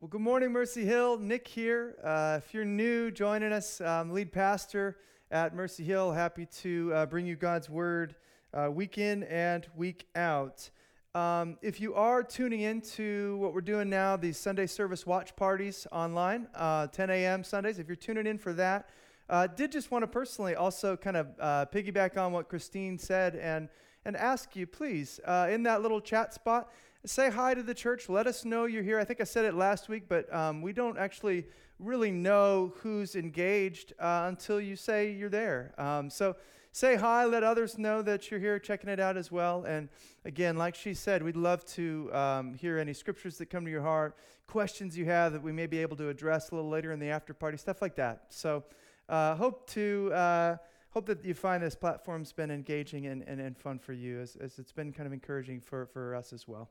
Well, good morning, Mercy Hill. Nick here. Uh, if you're new joining us, um, lead pastor at Mercy Hill. Happy to uh, bring you God's word uh, week in and week out. Um, if you are tuning into what we're doing now, the Sunday service watch parties online, uh, 10 a.m. Sundays, if you're tuning in for that, uh, did just want to personally also kind of uh, piggyback on what Christine said and and ask you, please, in that little chat spot say hi to the church. Let us know you're here. I think I said it last week, but um, we don't actually really know who's engaged uh, until you say you're there. Um, so say hi. Let others know that you're here checking it out as well. And again, like she said, we'd love to um, hear any scriptures that come to your heart, questions you have that we may be able to address a little later in the after party, stuff like that. So uh, hope to. Uh, hope that you find this platform's been engaging and, and, and fun for you as, as it's been kind of encouraging for, for us as well.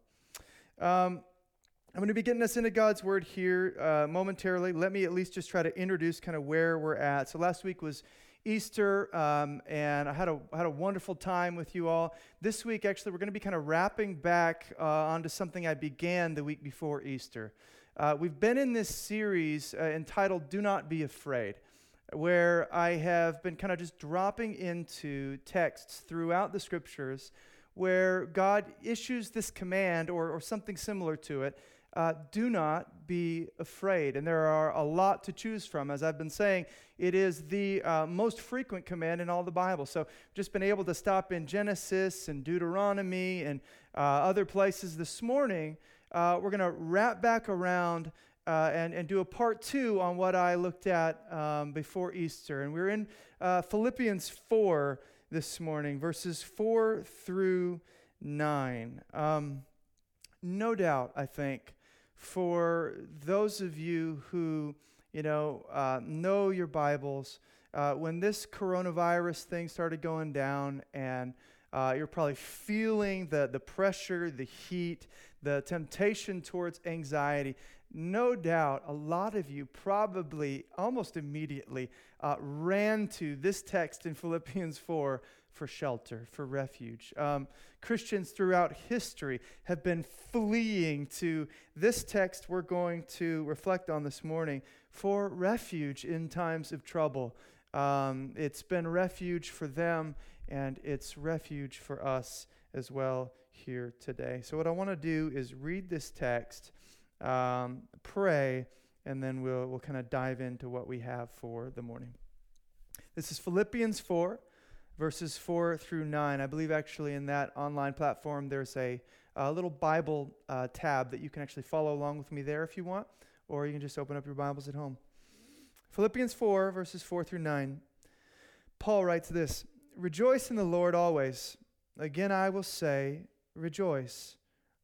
Um, I'm going to be getting us into God's Word here uh, momentarily. Let me at least just try to introduce kind of where we're at. So last week was Easter, um, and I had a, had a wonderful time with you all. This week, actually, we're going to be kind of wrapping back uh, onto something I began the week before Easter. Uh, we've been in this series uh, entitled Do Not Be Afraid, where I have been kind of just dropping into texts throughout the scriptures where God issues this command or, or something similar to it uh, do not be afraid. And there are a lot to choose from. As I've been saying, it is the uh, most frequent command in all the Bible. So, just been able to stop in Genesis and Deuteronomy and uh, other places this morning. Uh, we're going to wrap back around uh, and, and do a part two on what I looked at um, before Easter. And we're in uh, Philippians 4 this morning, verses 4 through 9. Um, no doubt, I think, for those of you who, you know, uh, know your Bibles, uh, when this coronavirus thing started going down and uh, you're probably feeling the, the pressure, the heat, the temptation towards anxiety no doubt a lot of you probably almost immediately uh, ran to this text in Philippians 4 for shelter, for refuge. Um, Christians throughout history have been fleeing to this text we're going to reflect on this morning for refuge in times of trouble. Um, it's been refuge for them, and it's refuge for us as well here today. So, what I want to do is read this text um, pray, and then we'll, we'll kind of dive into what we have for the morning. This is Philippians 4, verses 4 through 9. I believe actually in that online platform there's a, a little Bible uh, tab that you can actually follow along with me there if you want, or you can just open up your Bibles at home. Philippians 4, verses 4 through 9. Paul writes this Rejoice in the Lord always. Again, I will say, Rejoice.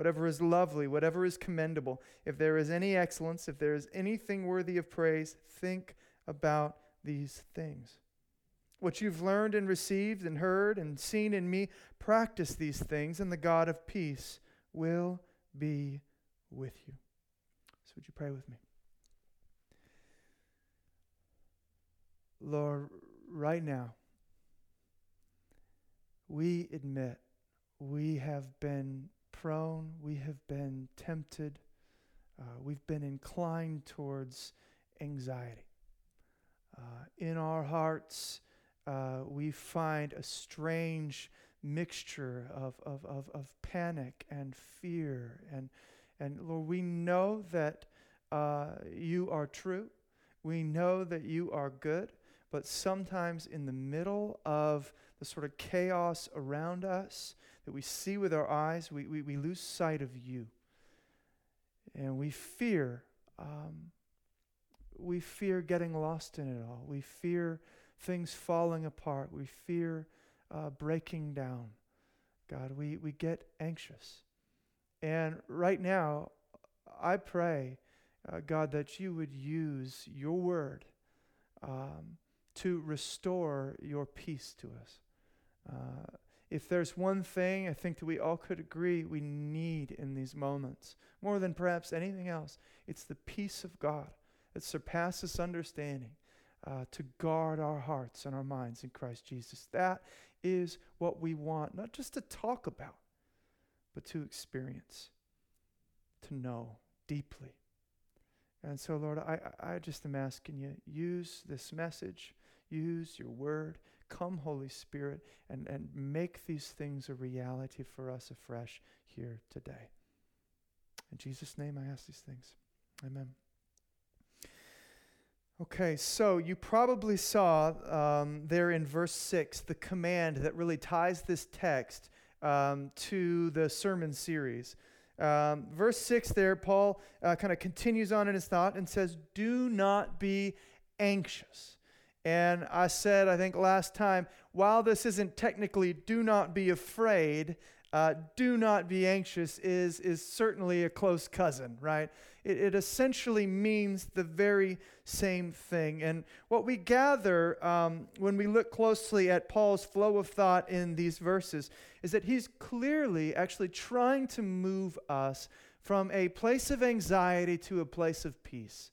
whatever is lovely, whatever is commendable, if there is any excellence, if there is anything worthy of praise, think about these things. What you've learned and received and heard and seen in me, practice these things, and the God of peace will be with you. So, would you pray with me? Lord, right now, we admit we have been prone, we have been tempted, uh, we've been inclined towards anxiety. Uh, in our hearts, uh, we find a strange mixture of, of, of, of panic and fear. And, and Lord, we know that uh, you are true. We know that you are good. But sometimes in the middle of the sort of chaos around us, that we see with our eyes, we, we, we lose sight of you. And we fear, um, we fear getting lost in it all. We fear things falling apart. We fear uh, breaking down. God, we, we get anxious. And right now, I pray, uh, God, that you would use your word um, to restore your peace to us. Uh, if there's one thing I think that we all could agree we need in these moments, more than perhaps anything else, it's the peace of God that surpasses understanding uh, to guard our hearts and our minds in Christ Jesus. That is what we want, not just to talk about, but to experience, to know deeply. And so, Lord, I, I just am asking you, use this message, use your word. Come, Holy Spirit, and, and make these things a reality for us afresh here today. In Jesus' name, I ask these things. Amen. Okay, so you probably saw um, there in verse 6 the command that really ties this text um, to the sermon series. Um, verse 6 there, Paul uh, kind of continues on in his thought and says, Do not be anxious. And I said, I think last time, while this isn't technically do not be afraid, uh, do not be anxious is, is certainly a close cousin, right? It, it essentially means the very same thing. And what we gather um, when we look closely at Paul's flow of thought in these verses is that he's clearly actually trying to move us from a place of anxiety to a place of peace.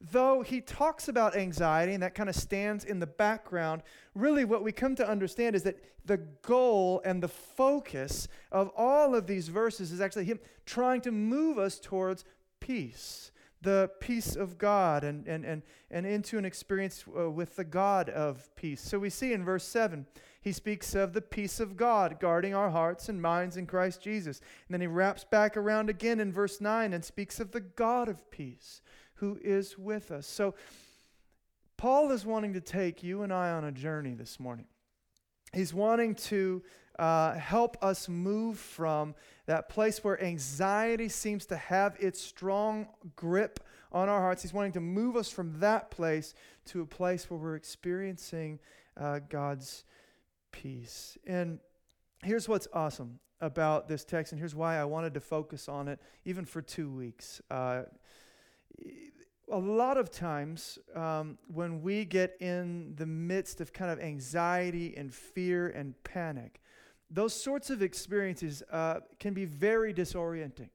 Though he talks about anxiety and that kind of stands in the background, really what we come to understand is that the goal and the focus of all of these verses is actually him trying to move us towards peace, the peace of God, and, and, and, and into an experience uh, with the God of peace. So we see in verse 7, he speaks of the peace of God guarding our hearts and minds in Christ Jesus. And then he wraps back around again in verse 9 and speaks of the God of peace who is with us. So Paul is wanting to take you and I on a journey this morning. He's wanting to uh, help us move from that place where anxiety seems to have its strong grip on our hearts. He's wanting to move us from that place to a place where we're experiencing uh, God's peace. And here's what's awesome about this text, and here's why I wanted to focus on it even for two weeks. Uh, a lot of times um, when we get in the midst of kind of anxiety and fear and panic, those sorts of experiences uh, can be very disorienting.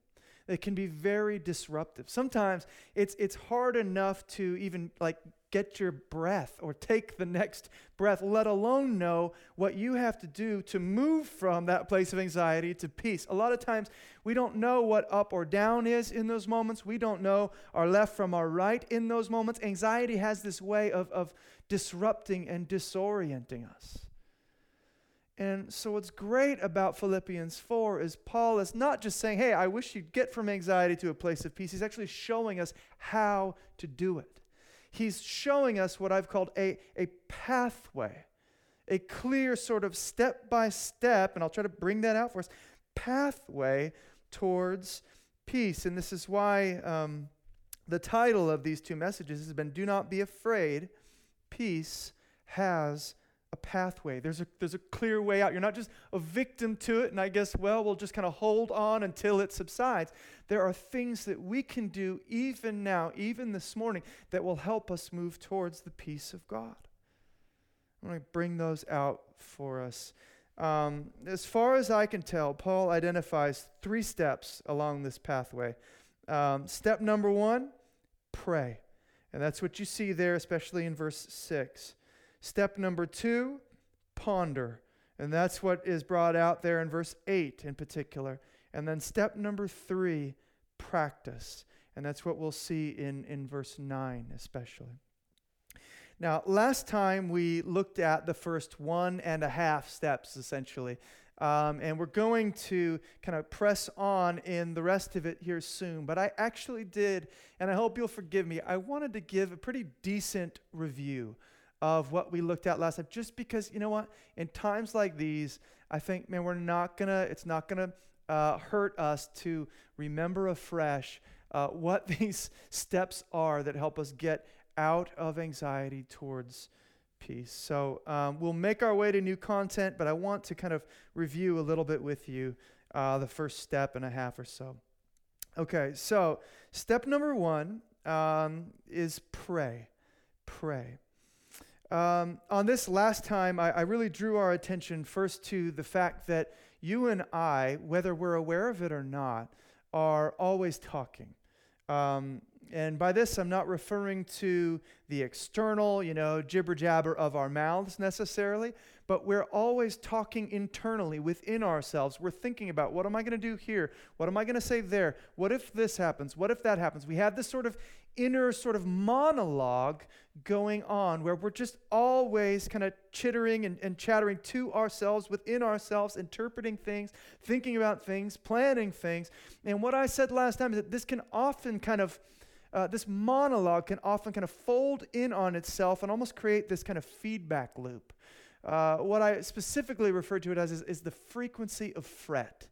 They can be very disruptive. Sometimes it's, it's hard enough to even like get your breath or take the next breath, let alone know what you have to do to move from that place of anxiety to peace. A lot of times we don't know what up or down is in those moments. We don't know our left from our right in those moments. Anxiety has this way of, of disrupting and disorienting us. And so, what's great about Philippians 4 is Paul is not just saying, Hey, I wish you'd get from anxiety to a place of peace. He's actually showing us how to do it. He's showing us what I've called a, a pathway, a clear sort of step by step, and I'll try to bring that out for us pathway towards peace. And this is why um, the title of these two messages has been Do Not Be Afraid, Peace Has a pathway. There's a, there's a clear way out. You're not just a victim to it, and I guess, well, we'll just kind of hold on until it subsides. There are things that we can do even now, even this morning, that will help us move towards the peace of God. I want to bring those out for us. Um, as far as I can tell, Paul identifies three steps along this pathway. Um, step number one, pray. And that's what you see there, especially in verse 6. Step number two, ponder. And that's what is brought out there in verse 8 in particular. And then step number three, practice. And that's what we'll see in, in verse 9 especially. Now, last time we looked at the first one and a half steps essentially. Um, and we're going to kind of press on in the rest of it here soon. But I actually did, and I hope you'll forgive me, I wanted to give a pretty decent review of what we looked at last time, just because, you know what, in times like these, I think, man, we're not gonna, it's not gonna uh, hurt us to remember afresh uh, what these steps are that help us get out of anxiety towards peace. So um, we'll make our way to new content, but I want to kind of review a little bit with you uh, the first step and a half or so. Okay, so step number one um, is pray. Pray. Um, on this last time, I, I really drew our attention first to the fact that you and I, whether we're aware of it or not, are always talking. Um, and by this, I'm not referring to the external, you know, jibber jabber of our mouths necessarily, but we're always talking internally within ourselves. We're thinking about what am I going to do here? What am I going to say there? What if this happens? What if that happens? We have this sort of inner sort of monologue going on where we're just always kind of chittering and, and chattering to ourselves, within ourselves, interpreting things, thinking about things, planning things. And what I said last time is that this can often kind of uh, this monologue can often kind of fold in on itself and almost create this kind of feedback loop. Uh, what I specifically refer to it as is, is the frequency of fret.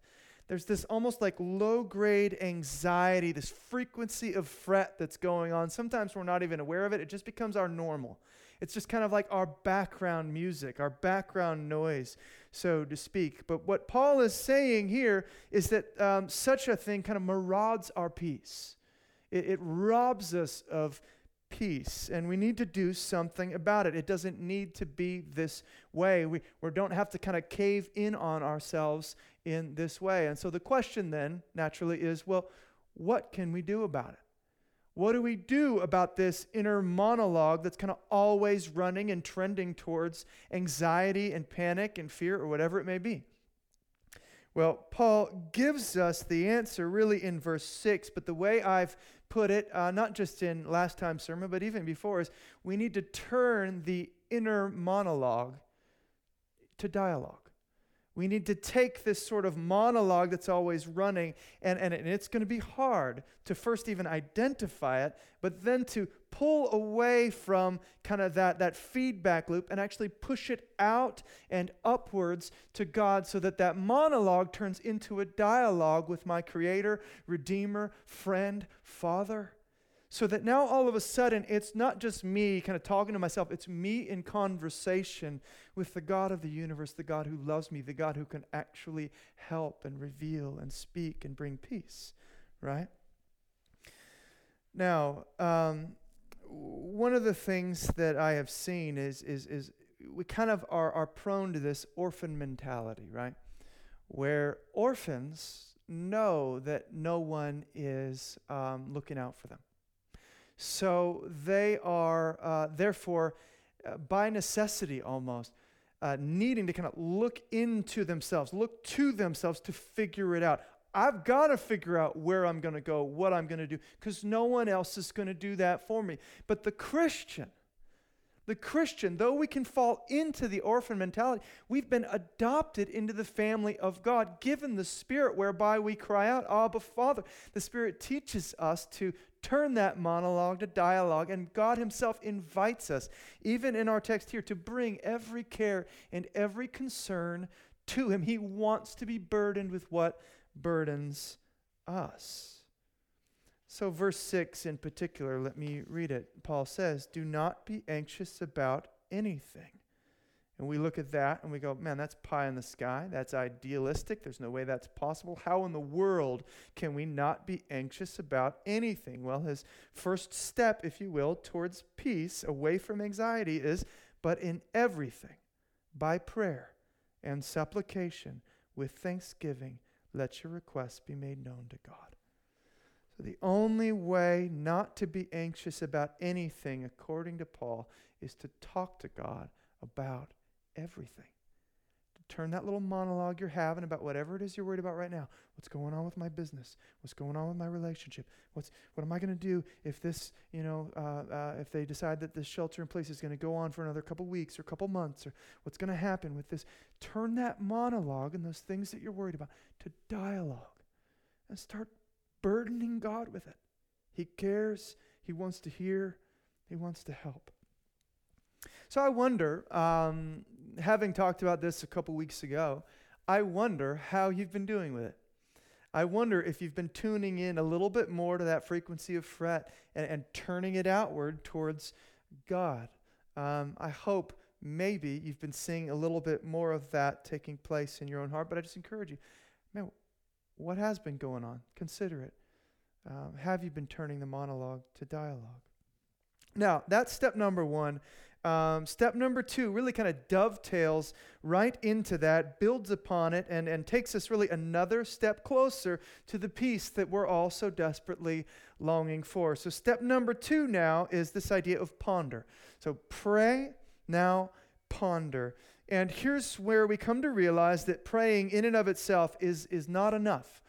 There's this almost like low grade anxiety, this frequency of fret that's going on. Sometimes we're not even aware of it, it just becomes our normal. It's just kind of like our background music, our background noise, so to speak. But what Paul is saying here is that um, such a thing kind of marauds our peace. It, it robs us of peace, and we need to do something about it. It doesn't need to be this way. We, we don't have to kind of cave in on ourselves in this way. And so the question then, naturally, is well, what can we do about it? What do we do about this inner monologue that's kind of always running and trending towards anxiety and panic and fear or whatever it may be? Well, Paul gives us the answer really in verse 6, but the way I've put it, uh, not just in last time's sermon, but even before, is we need to turn the inner monologue to dialogue. We need to take this sort of monologue that's always running, and, and, it's going to be hard to first even identify it, but then to pull away from kind of that, that feedback loop and actually push it out and upwards to God so that that monologue turns into a dialogue with my Creator, Redeemer, friend, Father. So that now all of a sudden, it's not just me kind of talking to myself, it's me in conversation with the God of the universe, the God who loves me, the God who can actually help and reveal and speak and bring peace, right? Now, um, one of the things that I have seen is, is, is we kind of are, are prone to this orphan mentality, right? Where orphans know that no one is um, looking out for them. So they are, uh, therefore, uh, by necessity almost, uh, needing to kind of look into themselves, look to themselves to figure it out. I've got to figure out where I'm going to go, what I'm going to do, because no one else is going to do that for me. But the Christian, the Christian, though we can fall into the orphan mentality, we've been adopted into the family of God, given the Spirit whereby we cry out, Abba, Father. The Spirit teaches us to turn that monologue to dialogue, and God Himself invites us, even in our text here, to bring every care and every concern to Him. He wants to be burdened with what burdens us. So, verse 6 in particular, let me read it. Paul says, Do not be anxious about anything. And we look at that and we go, man, that's pie in the sky. That's idealistic. There's no way that's possible. How in the world can we not be anxious about anything? Well, his first step, if you will, towards peace, away from anxiety, is but in everything, by prayer and supplication, with thanksgiving, let your requests be made known to God. So, the only way not to be anxious about anything, according to Paul, is to talk to God about everything. Turn that little monologue you're having about whatever it is you're worried about right now. What's going on with my business? What's going on with my relationship? What's what am I going to do if this, you know, uh, uh, if they decide that this shelter in place is going to go on for another couple weeks or couple months, or what's going to happen with this? Turn that monologue and those things that you're worried about to dialogue, and start burdening God with it. He cares. He wants to hear. He wants to help. So I wonder, um, having talked about this a couple weeks ago, I wonder how you've been doing with it. I wonder if you've been tuning in a little bit more to that frequency of fret and, and turning it outward towards God. Um, I hope maybe you've been seeing a little bit more of that taking place in your own heart, but I just encourage you, man, what has been going on? Consider it. Um, have you been turning the monologue to dialogue? Now, that's step number one. Um, step number two really kind of dovetails right into that, builds upon it, and, and takes us really another step closer to the peace that we're all so desperately longing for. So, step number two now is this idea of ponder. So, pray, now ponder. And here's where we come to realize that praying in and of itself is, is not enough.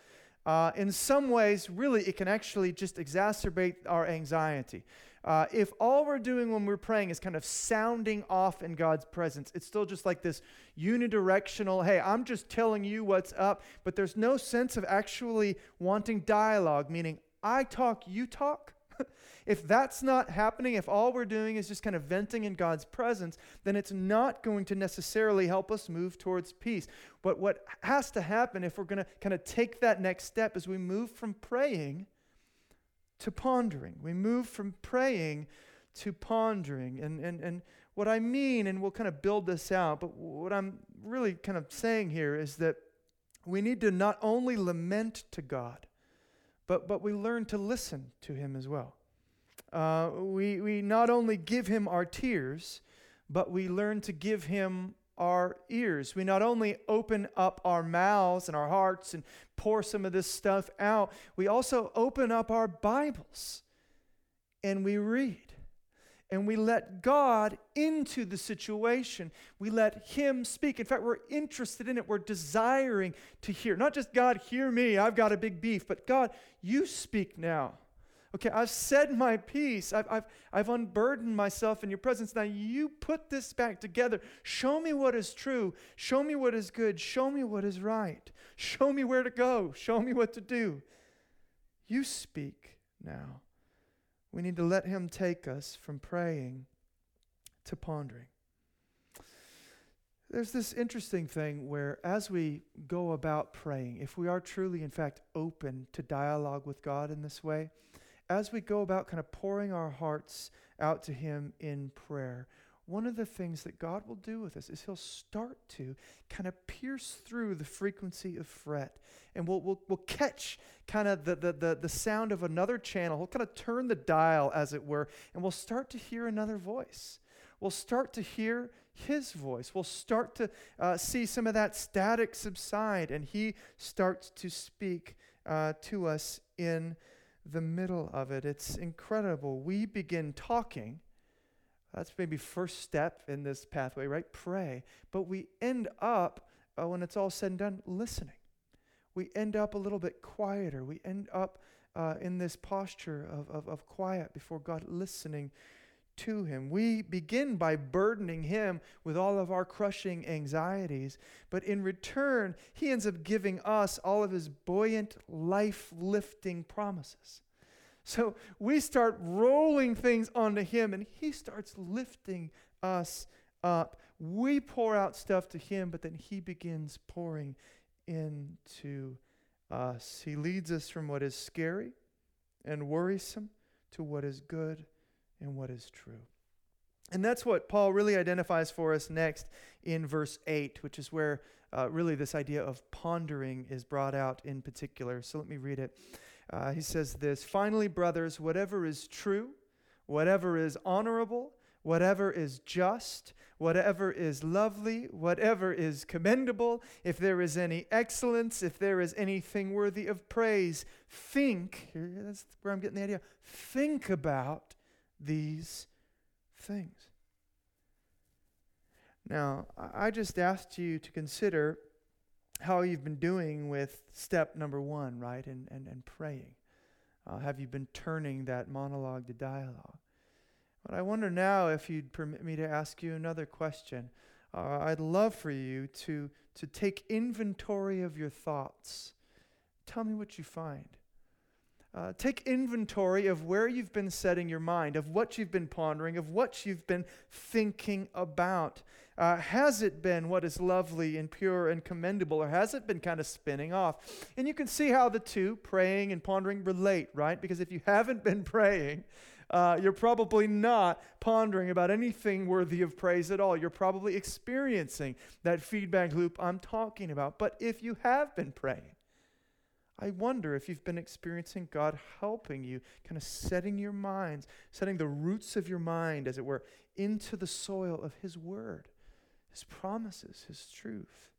Uh, in some ways, really, it can actually just exacerbate our anxiety. Uh, if all we're doing when we're praying is kind of sounding off in God's presence, it's still just like this unidirectional, hey, I'm just telling you what's up, but there's no sense of actually wanting dialogue, meaning I talk, you talk. if that's not happening, if all we're doing is just kind of venting in God's presence, then it's not going to necessarily help us move towards peace. But what has to happen if we're going to kind of take that next step is we move from praying to pondering. We move from praying to pondering. And, and, and what I mean, and we'll kind of build this out, but what I'm really kind of saying here is that we need to not only lament to God, but, but we learn to listen to Him as well. Uh, we, we not only give Him our tears, but we learn to give Him our ears. We not only open up our mouths and our hearts and pour some of this stuff out, we also open up our Bibles and we read. And we let God into the situation. We let Him speak. In fact, we're interested in it. We're desiring to hear. Not just God, hear me, I've got a big beef, but God, you speak now. Okay, I've said my piece. I've, I've, I've unburdened myself in your presence. Now you put this back together. Show me what is true. Show me what is good. Show me what is right. Show me where to go. Show me what to do. You speak now. We need to let Him take us from praying to pondering. There's this interesting thing where, as we go about praying, if we are truly, in fact, open to dialogue with God in this way, as we go about kind of pouring our hearts out to Him in prayer, one of the things that God will do with us is He'll start to kind of pierce through the frequency of fret. And we'll, we'll, we'll catch kind of the, the, the, the sound of another channel. He'll kind of turn the dial, as it were, and we'll start to hear another voice. We'll start to hear His voice. We'll start to uh, see some of that static subside, and He starts to speak uh, to us in the middle of it. It's incredible. We begin talking. That's maybe first step in this pathway, right? Pray. But we end up, uh, when it's all said and done, listening. We end up a little bit quieter. We end up uh, in this posture of, of, of quiet before God, listening to Him. We begin by burdening Him with all of our crushing anxieties, but in return, He ends up giving us all of His buoyant, life lifting promises. So we start rolling things onto Him, and He starts lifting us up. We pour out stuff to Him, but then He begins pouring into us. He leads us from what is scary and worrisome to what is good and what is true. And that's what Paul really identifies for us next in verse 8, which is where uh, really this idea of pondering is brought out in particular. So let me read it. Uh, he says this Finally, brothers, whatever is true, whatever is honorable, whatever is just, whatever is lovely, whatever is commendable, if there is any excellence, if there is anything worthy of praise, think, that's where I'm getting the idea, think about these things. Now, I just asked you to consider how you've been doing with step number one, right? And, and, and praying. Uh, have you been turning that monologue to dialogue? But I wonder now if you'd permit me to ask you another question. Uh, I'd love for you to, to take inventory of your thoughts. Tell me what you find. Uh, take inventory of where you've been setting your mind, of what you've been pondering, of what you've been thinking about. Uh, has it been what is lovely and pure and commendable, or has it been kind of spinning off? And you can see how the two, praying and pondering, relate, right? Because if you haven't been praying, uh, you're probably not pondering about anything worthy of praise at all. You're probably experiencing that feedback loop I'm talking about. But if you have been praying, I wonder if you've been experiencing God helping you, kind of setting your minds, setting the roots of your mind, as it were, into the soil of His Word, His promises, His truth.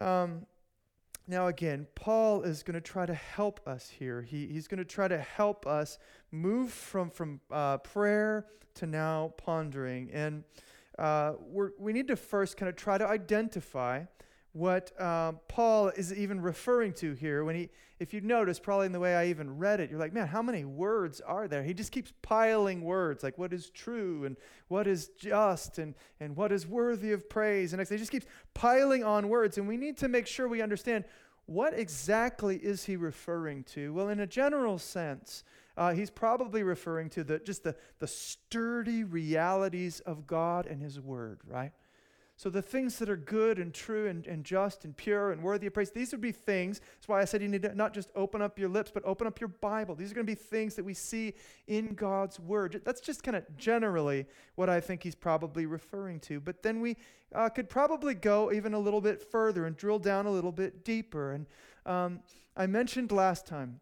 Um, now, again, Paul is going to try to help us here. He, he's going to try to help us move from, from uh, prayer to now pondering. And uh, we need to first kind of try to identify what uh, Paul is even referring to here. When he, if you notice, probably in the way I even read it, you're like, man, how many words are there? He just keeps piling words, like what is true and what is just and, and what is worthy of praise. And he just keeps piling on words. And we need to make sure we understand what exactly is he referring to. Well, in a general sense, uh, he's probably referring to the, just the, the sturdy realities of God and his word, right? So, the things that are good and true and, and just and pure and worthy of praise, these would be things. That's why I said you need to not just open up your lips, but open up your Bible. These are going to be things that we see in God's Word. That's just kind of generally what I think he's probably referring to. But then we uh, could probably go even a little bit further and drill down a little bit deeper. And um, I mentioned last time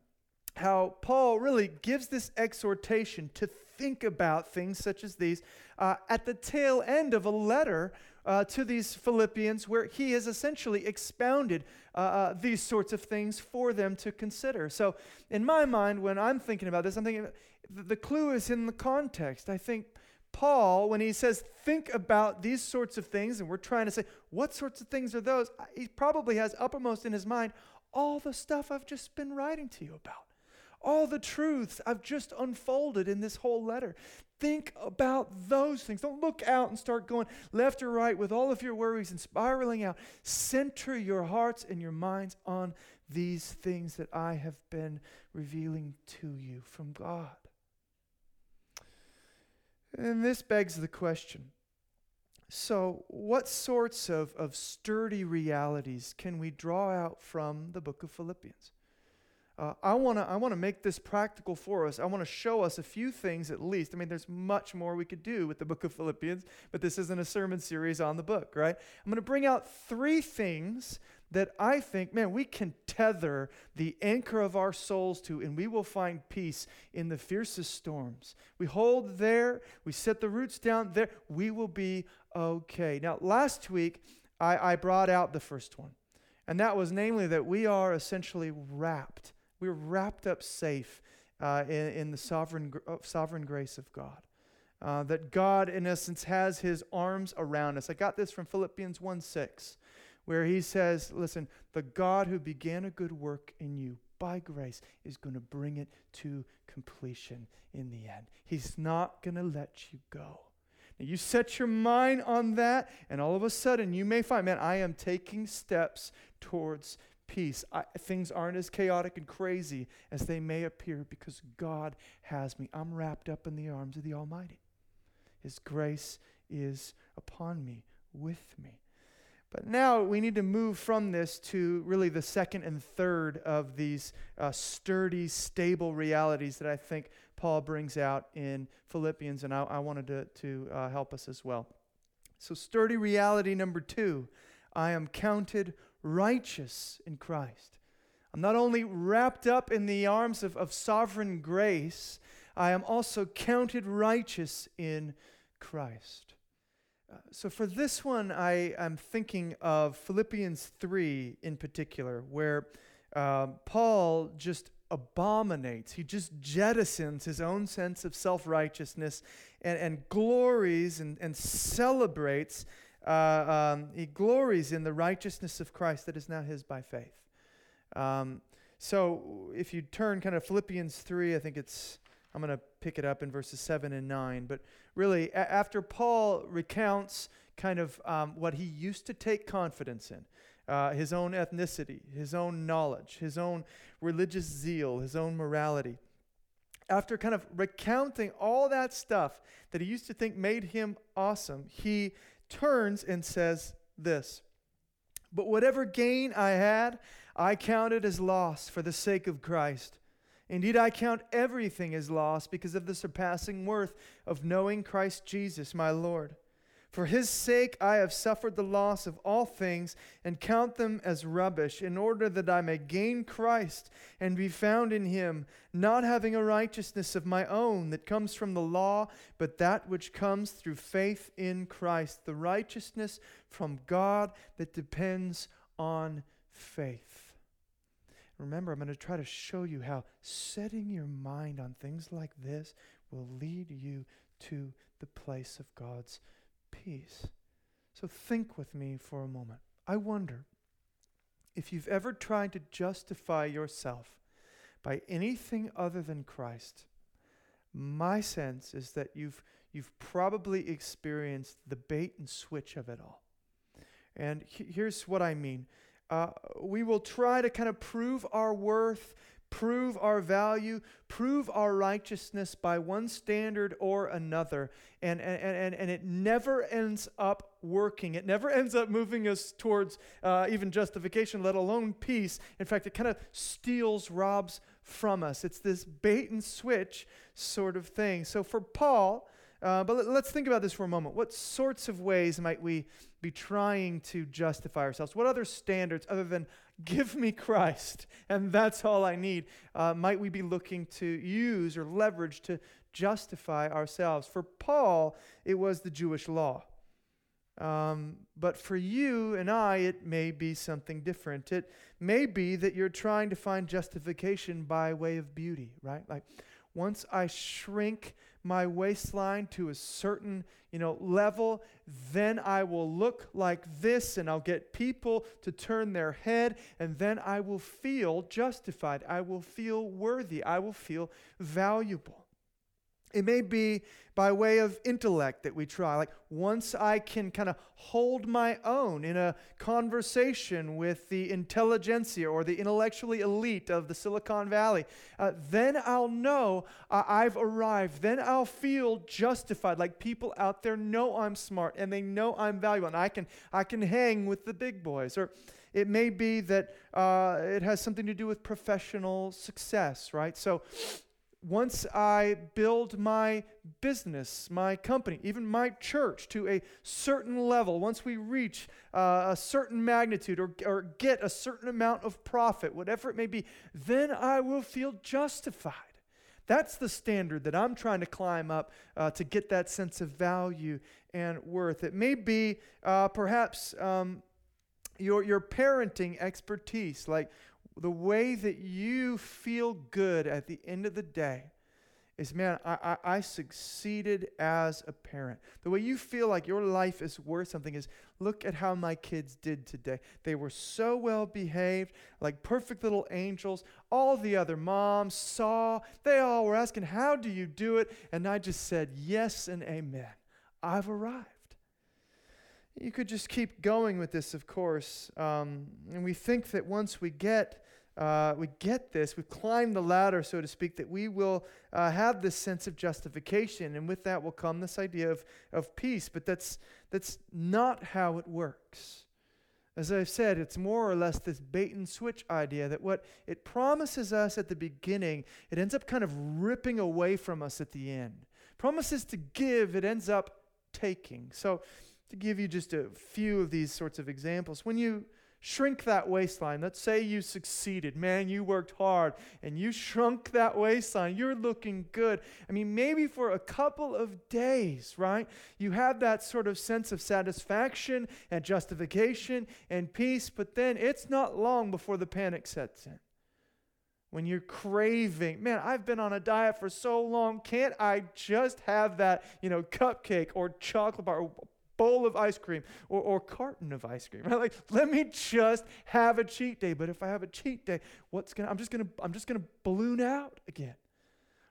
how Paul really gives this exhortation to think about things such as these uh, at the tail end of a letter uh, to these Philippians where he has essentially expounded uh, uh, these sorts of things for them to consider. So, in my mind, when I'm thinking about this, I'm thinking the clue is in the context. I think Paul, when he says, think about these sorts of things, and we're trying to say, what sorts of things are those? He probably has uppermost in his mind all the stuff I've just been writing to you about all the truths I've just unfolded in this whole letter. Think about those things. Don't look out and start going left or right with all of your worries and spiraling out. Center your hearts and your minds on these things that I have been revealing to you from God. And this begs the question so, what sorts of, of sturdy realities can we draw out from the book of Philippians? Uh, I want to I want to make this practical for us. I want to show us a few things at least. I mean, there's much more we could do with the book of Philippians, but this isn't a sermon series on the book, right? I'm going to bring out three things that I think, man, we can tether the anchor of our souls to, and we will find peace in the fiercest storms. We hold there, we set the roots down there, we will be okay. Now, last week, I, I brought out the first one, and that was namely that we are essentially wrapped we're wrapped up safe uh, in, in, the sovereign, uh, sovereign grace of God. Uh, that God, in essence, has his arms around us. I got this from Philippians 1 6, where he says, Listen, the God who began a good work in you by grace is going to bring it to completion in the end. He's not going to let you go. Now, you set your mind on that, and all of a sudden you may find, man, I am taking steps towards peace. I, things aren't as chaotic and crazy as they may appear because God has me. I'm wrapped up in the arms of the Almighty. His grace is upon me, with me. But now we need to move from this to really the second and third of these uh, sturdy, stable realities that I think Paul brings out in Philippians, and I, I wanted to, to uh, help us as well. So, sturdy reality number two I am counted righteous in Christ. I'm not only wrapped up in the arms of, of sovereign grace, I am also counted righteous in Christ. Uh, so for this one, I am thinking of Philippians 3 in particular, where uh, Paul just abominates, he just jettisons his own sense of self righteousness and, and glories and, and celebrates uh, um, he glories in the righteousness of Christ that is now his by faith. Um, so if you turn kind of Philippians 3, I think it's, I'm going to pick it up in verses 7 and 9. But really, a- after Paul recounts kind of um, what he used to take confidence in, uh, his own ethnicity, his own knowledge, his own religious zeal, his own morality. After kind of recounting all that stuff that he used to think made him awesome, he turns and says this But whatever gain I had, I counted as loss for the sake of Christ. Indeed, I count everything as loss because of the surpassing worth of knowing Christ Jesus, my Lord For his sake I have suffered the loss of all things and count them as rubbish, in order that I may gain Christ and be found in him, not having a righteousness of my own that comes from the law, but that which comes through faith in Christ, the righteousness from God that depends on faith. Remember, I'm going to try to show you how setting your mind on things like this will lead you to the place of God's peace. So think with me for a moment. I wonder if you've ever tried to justify yourself by anything other than Christ. My sense is that you've, you've probably experienced the bait and switch of it all. And he, here's what I mean uh, we will try to kind of prove our worth prove our value, prove our righteousness by one standard or another. And, and, and, and it never ends up working. It never ends up moving us towards uh, even justification, let alone peace. In fact, it kind of steals, robs from us. It's this bait and switch sort of thing. So for Paul, uh, but let, us think about this for a moment. What sorts of ways might we be trying to justify ourselves? What other standards, other than give me Christ and that's all I need, uh, might we be looking to use or leverage to justify ourselves? For Paul, it was the Jewish law. Um, but for you and I, it may be something different. It may be that you're trying to find justification by way of beauty, right? Like, once I shrink my waistline to a certain, you know, level, then I will look like this and I'll get people to turn their head and then I will feel justified. I will feel worthy. I will feel valuable. It may be by way of intellect that we try. Like once I can kind of hold my own in a conversation with the intelligentsia or the intellectually elite of the Silicon Valley, uh, then I'll know uh, I've arrived. Then I'll feel justified. Like people out there know I'm smart and they know I'm valuable, and I can I can hang with the big boys. Or it may be that uh, it has something to do with professional success, right? So once I build my business, my company, even my church to a certain level, once we reach uh, a certain magnitude or, or get a certain amount of profit, whatever it may be, then I will feel justified. That's the standard that I'm trying to climb up uh, to get that sense of value and worth. It may be uh, perhaps um, your, your parenting expertise, like the way that you feel good at the end of the day is man, I, I, I, succeeded as a parent. The way you feel like your life is worth something is look at how my kids did today. They were so well behaved, like perfect little angels. All the other moms saw, they all were asking, How do you do it? And I just said, Yes and amen. I've arrived. You could just keep going with this, of course. Um, and we think that once we get uh, we get this, we climb the ladder, so to speak, that we will uh, have this sense of justification, and with that will come this idea of, of peace. But that's, that's not how it works. As I've said, it's more or less this bait and switch idea that what it promises us at the beginning, it ends up kind of ripping away from us at the end. Promises to give, it ends up taking. So, to give you just a few of these sorts of examples, when you Shrink that waistline. Let's say you succeeded. Man, you worked hard and you shrunk that waistline. You're looking good. I mean, maybe for a couple of days, right? You have that sort of sense of satisfaction and justification and peace, but then it's not long before the panic sets in. When you're craving, man, I've been on a diet for so long. Can't I just have that, you know, cupcake or chocolate bar or bowl of ice cream or, or carton of ice cream. Right? Like, let me just have a cheat day. But if I have a cheat day, what's gonna I'm just gonna I'm just gonna balloon out again.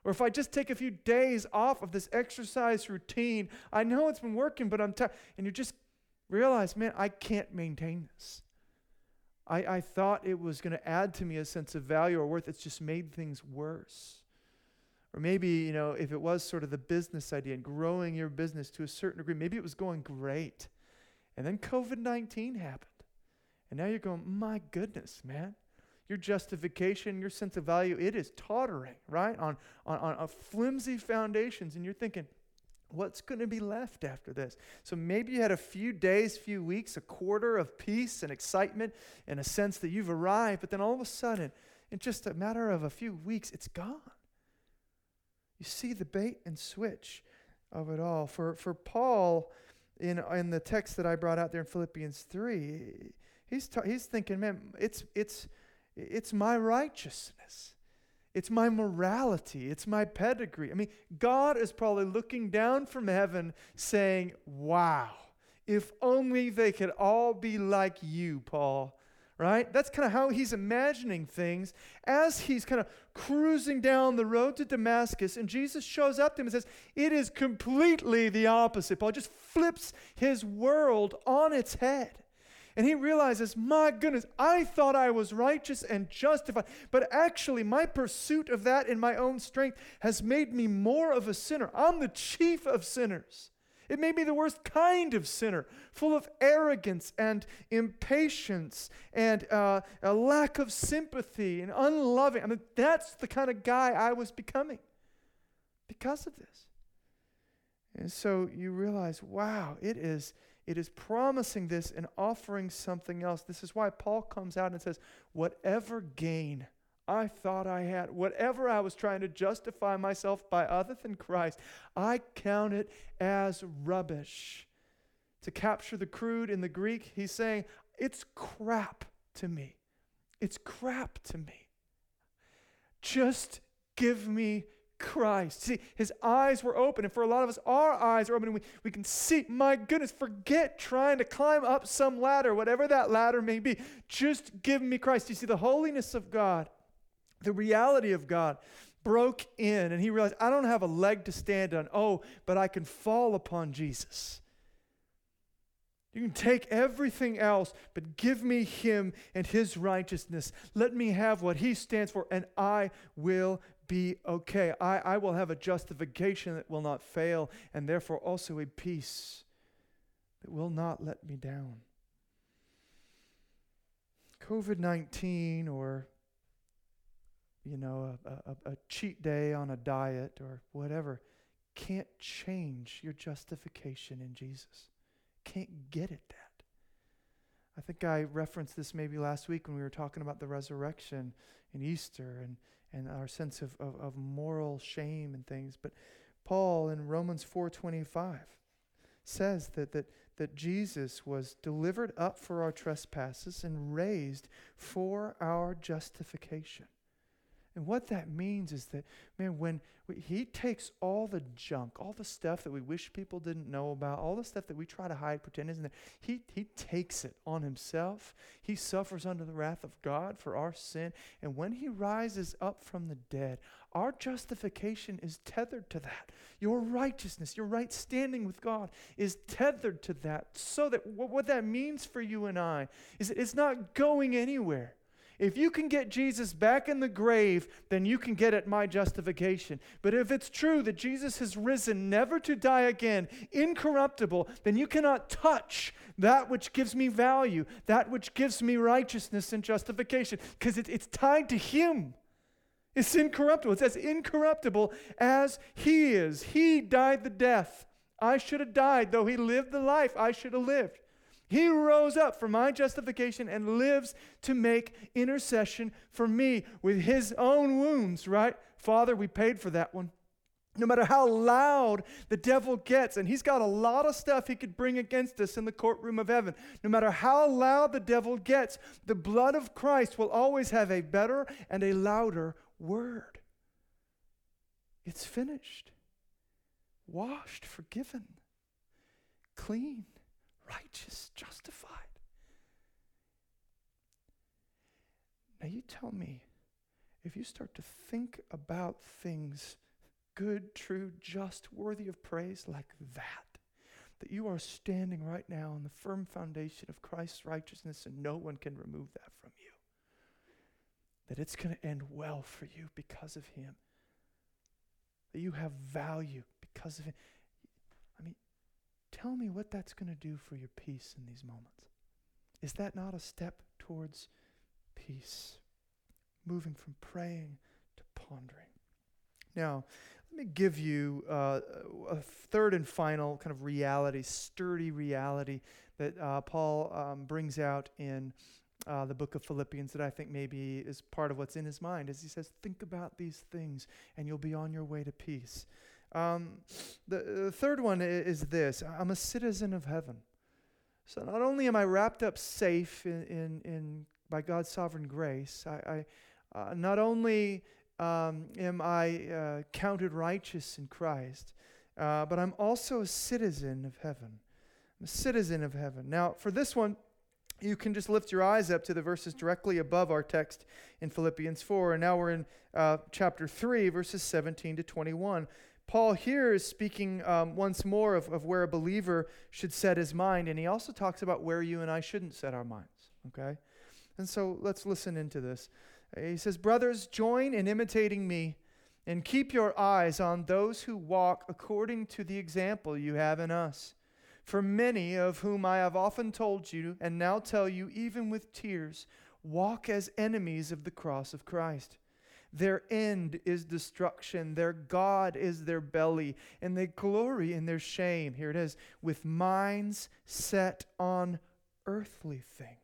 Or if I just take a few days off of this exercise routine, I know it's been working, but I'm tired. And you just realize, man, I can't maintain this. I, I thought it was going to add to me a sense of value or worth. It's just made things worse. Or maybe, you know, if it was sort of the business idea and growing your business to a certain degree, maybe it was going great. And then COVID 19 happened. And now you're going, my goodness, man. Your justification, your sense of value, it is tottering, right? On, on, on flimsy foundations. And you're thinking, What's going to be left after this? So maybe you had a few days, few weeks, a quarter of peace and excitement and a sense that you've arrived, but then all of a sudden, in just a matter of a few weeks, it's gone. You see the bait and switch of it all. For, for Paul, in, in the text that I brought out there in Philippians 3, he's, ta- he's thinking, man, it's, it's, it's my righteousness. It's my morality. It's my pedigree. I mean, God is probably looking down from heaven saying, Wow, if only they could all be like you, Paul. Right? That's kind of how he's imagining things as he's kind of cruising down the road to Damascus. And Jesus shows up to him and says, It is completely the opposite. Paul just flips his world on its head. And he realizes, my goodness, I thought I was righteous and justified, but actually, my pursuit of that in my own strength has made me more of a sinner. I'm the chief of sinners. It made me the worst kind of sinner, full of arrogance and impatience and uh, a lack of sympathy and unloving. I mean, that's the kind of guy I was becoming because of this. And so you realize, wow, it is it is promising this and offering something else. This is why Paul comes out and says, Whatever gain I thought I had, whatever I was trying to justify myself by other than Christ, I count it as rubbish. To capture the crude in the Greek, he's saying, It's crap to me. It's crap to me. Just give me Christ. See, his eyes were open. And for a lot of us, our eyes are open and we, we can see, my goodness, forget trying to climb up some ladder, whatever that ladder may be. Just give me Christ. You see, the holiness of God, the reality of God broke in, and he realized, I don't have a leg to stand on. Oh, but I can fall upon Jesus. You can take everything else, but give me him and his righteousness. Let me have what he stands for, and I will be okay. I, I will have a justification that will not fail, and therefore also a peace that will not let me down. COVID 19 or you know, a, a, a, cheat day on a diet or whatever can't change your justification in Jesus. Can't get at that. I think I referenced this maybe last week when we were talking about the resurrection and Easter and and our sense of, of, of moral shame and things. But Paul in Romans 4:25 says that, that, that Jesus was delivered up for our trespasses and raised for our justification. And what that means is that, man, when he takes all the junk, all the stuff that we wish people didn't know about, all the stuff that we try to hide, pretend isn't there, he, he takes it on himself. He suffers under the wrath of God for our sin. And when he rises up from the dead, our justification is tethered to that. Your righteousness, your right standing with God is tethered to that. So that what, what that means for you and I is it's not going anywhere. If you can get Jesus back in the grave, then you can get at my justification. But if it's true that Jesus has risen never to die again, incorruptible, then you cannot touch that which gives me value, that which gives me righteousness and justification, because it, it's tied to Him. It's incorruptible. It's as incorruptible as He is. He died the death. I should have died, though He lived the life I should have lived. He rose up for my justification and lives to make intercession for me with his own wounds, right? Father, we paid for that one. No matter how loud the devil gets, and he's got a lot of stuff he could bring against us in the courtroom of heaven. No matter how loud the devil gets, the blood of Christ will always have a better and a louder word. It's finished, washed, forgiven, clean righteous, justified. Now, you tell me, if you start to think about things good, true, just, worthy of praise like that, that you are standing right now on the firm foundation of Christ's righteousness and no one can remove that from you. That it's going to end well for you because of Him. That you have value because of Him. Tell me what that's going to do for your peace in these moments. Is that not a step towards peace? Moving from praying to pondering. Now, let me give you uh, a third and final kind of reality, sturdy reality that uh, Paul um, brings out in uh, the book of Philippians that I think maybe is part of what's in his mind as he says, Think about these things and you'll be on your way to peace. Um, the, the third one is this I'm a citizen of heaven. So not only am I wrapped up safe in, in, in by God's sovereign grace, I, I uh, not only um, am I uh, counted righteous in Christ, uh, but I'm also a citizen of heaven. I'm a citizen of heaven. Now, for this one, you can just lift your eyes up to the verses directly above our text in Philippians 4. And now we're in uh, chapter 3, verses 17 to 21. Paul here is speaking um, once more of, of where a believer should set his mind, and he also talks about where you and I shouldn't set our minds. Okay? And so let's listen into this. He says, Brothers, join in imitating me and keep your eyes on those who walk according to the example you have in us. For many of whom I have often told you, and now tell you, even with tears, walk as enemies of the cross of Christ. Their end is destruction. Their God is their belly, and they glory in their shame. Here it is with minds set on earthly things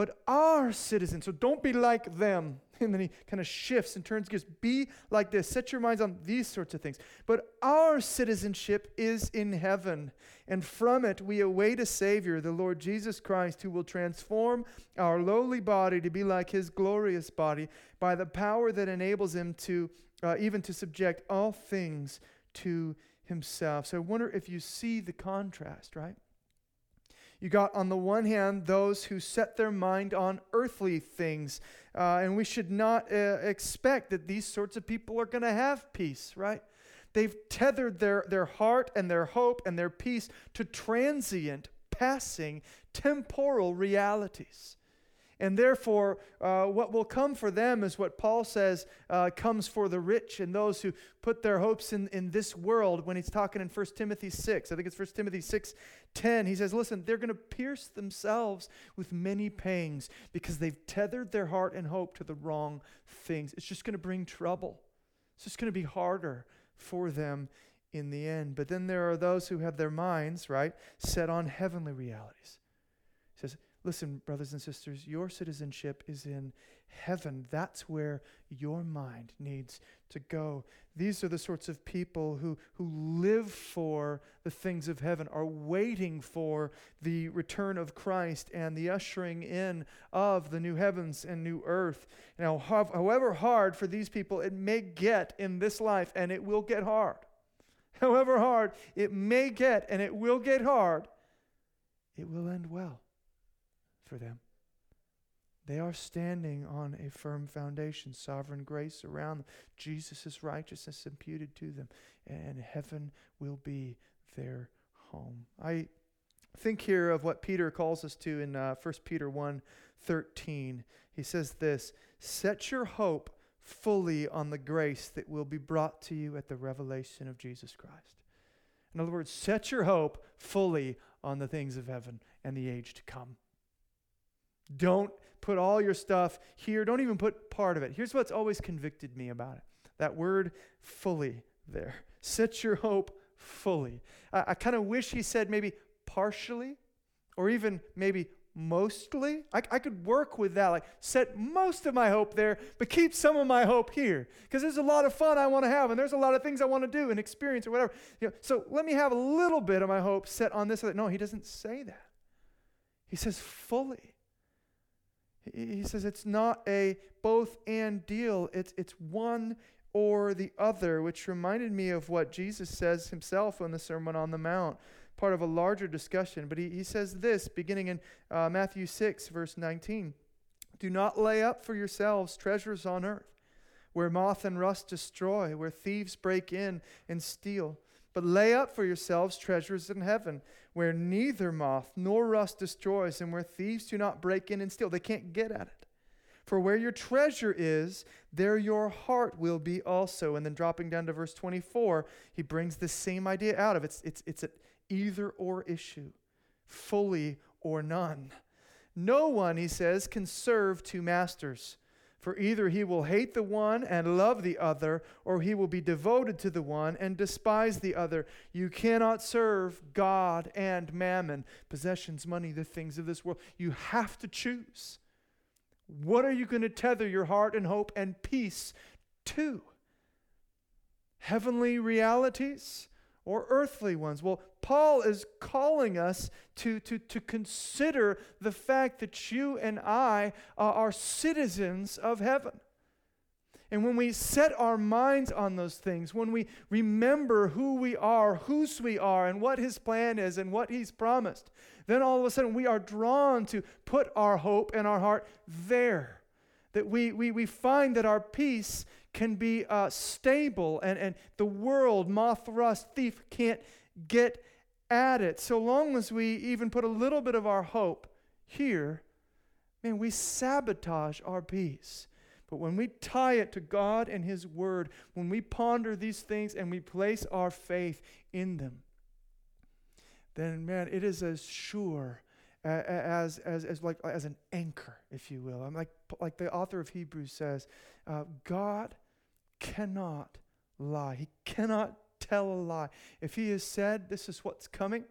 but our citizens. So don't be like them. And then he kind of shifts and turns gears. Be like this. Set your minds on these sorts of things. But our citizenship is in heaven. And from it we await a Savior, the Lord Jesus Christ, who will transform our lowly body to be like his glorious body by the power that enables him to uh, even to subject all things to himself. So I wonder if you see the contrast, right? You got, on the one hand, those who set their mind on earthly things. Uh, and we should not uh, expect that these sorts of people are going to have peace, right? They've tethered their, their heart and their hope and their peace to transient, passing, temporal realities. And therefore, uh, what will come for them is what Paul says uh, comes for the rich and those who put their hopes in, in this world when he's talking in 1 Timothy 6. I think it's 1 Timothy 6 10. He says, Listen, they're going to pierce themselves with many pangs because they've tethered their heart and hope to the wrong things. It's just going to bring trouble, it's just going to be harder for them in the end. But then there are those who have their minds, right, set on heavenly realities. Listen, brothers and sisters, your citizenship is in heaven. That's where your mind needs to go. These are the sorts of people who, who live for the things of heaven, are waiting for the return of Christ and the ushering in of the new heavens and new earth. Now, however hard for these people it may get in this life, and it will get hard, however hard it may get, and it will get hard, it will end well for them. They are standing on a firm foundation, sovereign grace around them, Jesus' righteousness imputed to them, and heaven will be their home. I think here of what Peter calls us to in uh, 1 Peter 1 13. He says this Set your hope fully on the grace that will be brought to you at the revelation of Jesus Christ. In other words, set your hope fully on the things of heaven and the age to come. Don't put all your stuff here. Don't even put part of it. Here's what's always convicted me about it that word fully there. Set your hope fully. I, I kind of wish he said maybe partially or even maybe mostly. I, I could work with that. Like, set most of my hope there, but keep some of my hope here. Because there's a lot of fun I want to have, and there's a lot of things I want to do and experience or whatever. You know, so let me have a little bit of my hope set on this. No, he doesn't say that. He says fully. He says it's not a both and deal, it's, it's one or the other, which reminded me of what Jesus says himself in the Sermon on the Mount, part of a larger discussion. But he, he says this, beginning in uh, Matthew 6, verse 19 Do not lay up for yourselves treasures on earth, where moth and rust destroy, where thieves break in and steal. But lay up for yourselves treasures in heaven, where neither moth nor rust destroys, and where thieves do not break in and steal. They can't get at it. For where your treasure is, there your heart will be also. And then dropping down to verse 24, he brings the same idea out of it. It's, it's, it's an either or issue, fully or none. No one, he says, can serve two masters. For either he will hate the one and love the other, or he will be devoted to the one and despise the other. You cannot serve God and mammon, possessions, money, the things of this world. You have to choose. What are you going to tether your heart and hope and peace to? Heavenly realities or earthly ones? Well, Paul is calling us to, to, to consider the fact that you and I are citizens of heaven. And when we set our minds on those things, when we remember who we are, whose we are, and what His plan is, and what He's promised, then all of a sudden we are drawn to put our hope and our heart there. That we, we, we find that our peace can be uh, stable and, and the world, moth, rust, thief can't get at it. So long as we even put a little bit of our hope here, man, we sabotage our peace. But when we tie it to God and His Word, when we ponder these things and we place our faith in them, then man, it is as sure as, as, as like as an anchor, if you will. I'm like like the author of Hebrews says, uh, God cannot lie. He cannot tell a lie. If he has said this is what's coming,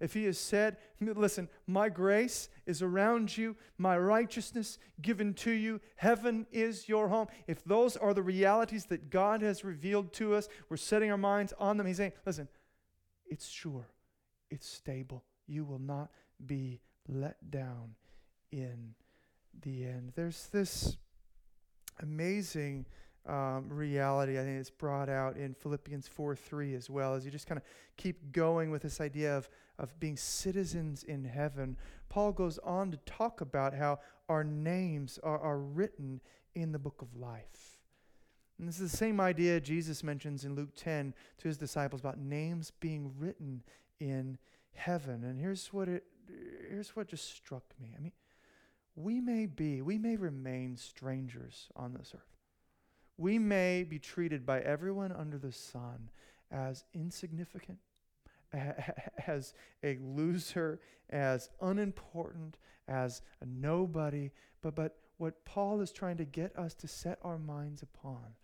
if he has said, listen, my grace is around you, my righteousness given to you, heaven is your home. If those are the realities that God has revealed to us, we're setting our minds on them. He's saying, listen, it's sure, it's stable. You will not be let down in the end. There's this amazing um, reality. I think it's brought out in Philippians 4 3 as well, as you just kind of keep going with this idea of, of being citizens in heaven. Paul goes on to talk about how our names are, are written in the book of life. And this is the same idea Jesus mentions in Luke 10 to his disciples about names being written in heaven. And here's what it here's what just struck me. I mean, we may be, we may remain strangers on this earth we may be treated by everyone under the sun as insignificant, as a loser, as unimportant, as a nobody. But, but what Paul is trying to get us to set our minds upon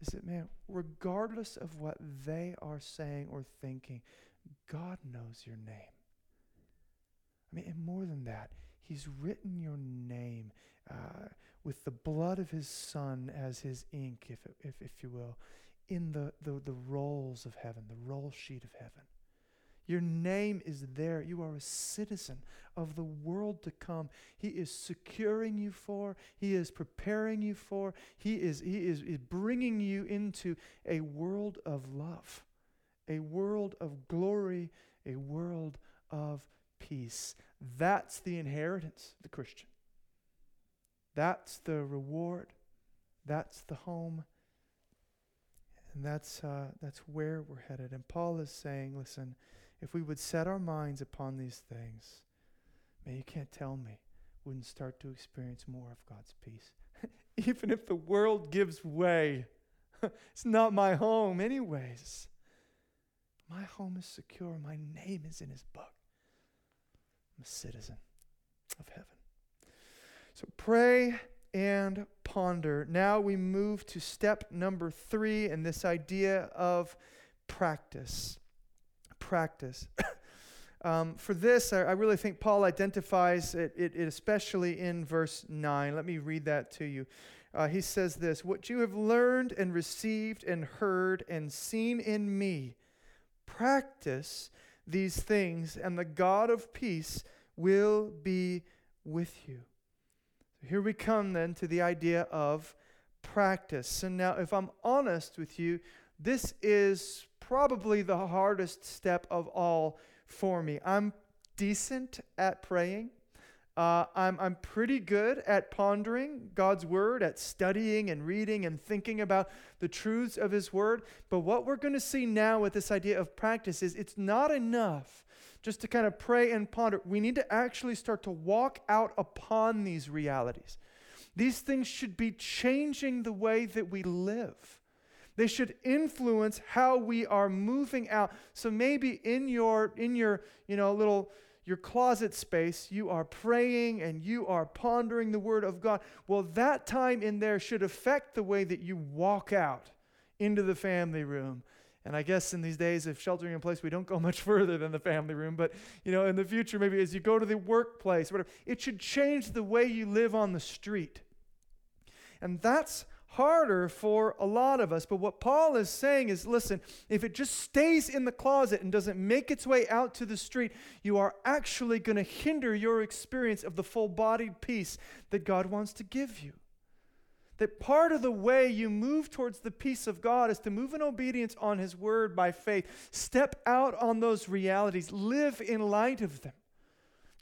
is that, man, regardless of what they are saying or thinking, God knows your name. I mean, and more than that, He's written your name. Uh, with the blood of his son as his ink, if, if, if you will, in the, the, the rolls of heaven, the roll sheet of heaven. Your name is there. You are a citizen of the world to come. He is securing you for, He is preparing you for, He is, he is, is bringing you into a world of love, a world of glory, a world of peace. That's the inheritance of the Christian. That's the reward. That's the home. And that's, uh, that's where we're headed. And Paul is saying, listen, if we would set our minds upon these things, man, you can't tell me, wouldn't start to experience more of God's peace. Even if the world gives way, it's not my home, anyways. My home is secure. My name is in his book. I'm a citizen of heaven. So pray and ponder. Now we move to step number three in this idea of practice. Practice. um, for this, I, I, really think Paul identifies it, it, it, especially in verse 9. Let me read that to you. Uh, he says this What you have learned and received and heard and seen in me, practice these things, and the God of peace will be with you. Here we come then to the idea of practice. And now, if I'm honest with you, this is probably the hardest step of all for me. I'm decent at praying. Uh, I'm, I'm pretty good at pondering God's word, at studying and reading and thinking about the truths of His word. But what we're going to see now with this idea of practice is it's not enough just to kind of pray and ponder. We need to actually start to walk out upon these realities. These things should be changing the way that we live. They should influence how we are moving out. So maybe in your in your, you know, little your closet space, you are praying and you are pondering the Word of God. Well, that time in there should affect the way that you walk out into the family room. And I guess in these days of sheltering in place, we don't go much further than the family room. But you know, in the future, maybe as you go to the workplace, whatever, it should change the way you live on the street. And that's harder for a lot of us. But what Paul is saying is listen, if it just stays in the closet and doesn't make its way out to the street, you are actually going to hinder your experience of the full bodied peace that God wants to give you. That part of the way you move towards the peace of God is to move in obedience on His word by faith. Step out on those realities, live in light of them.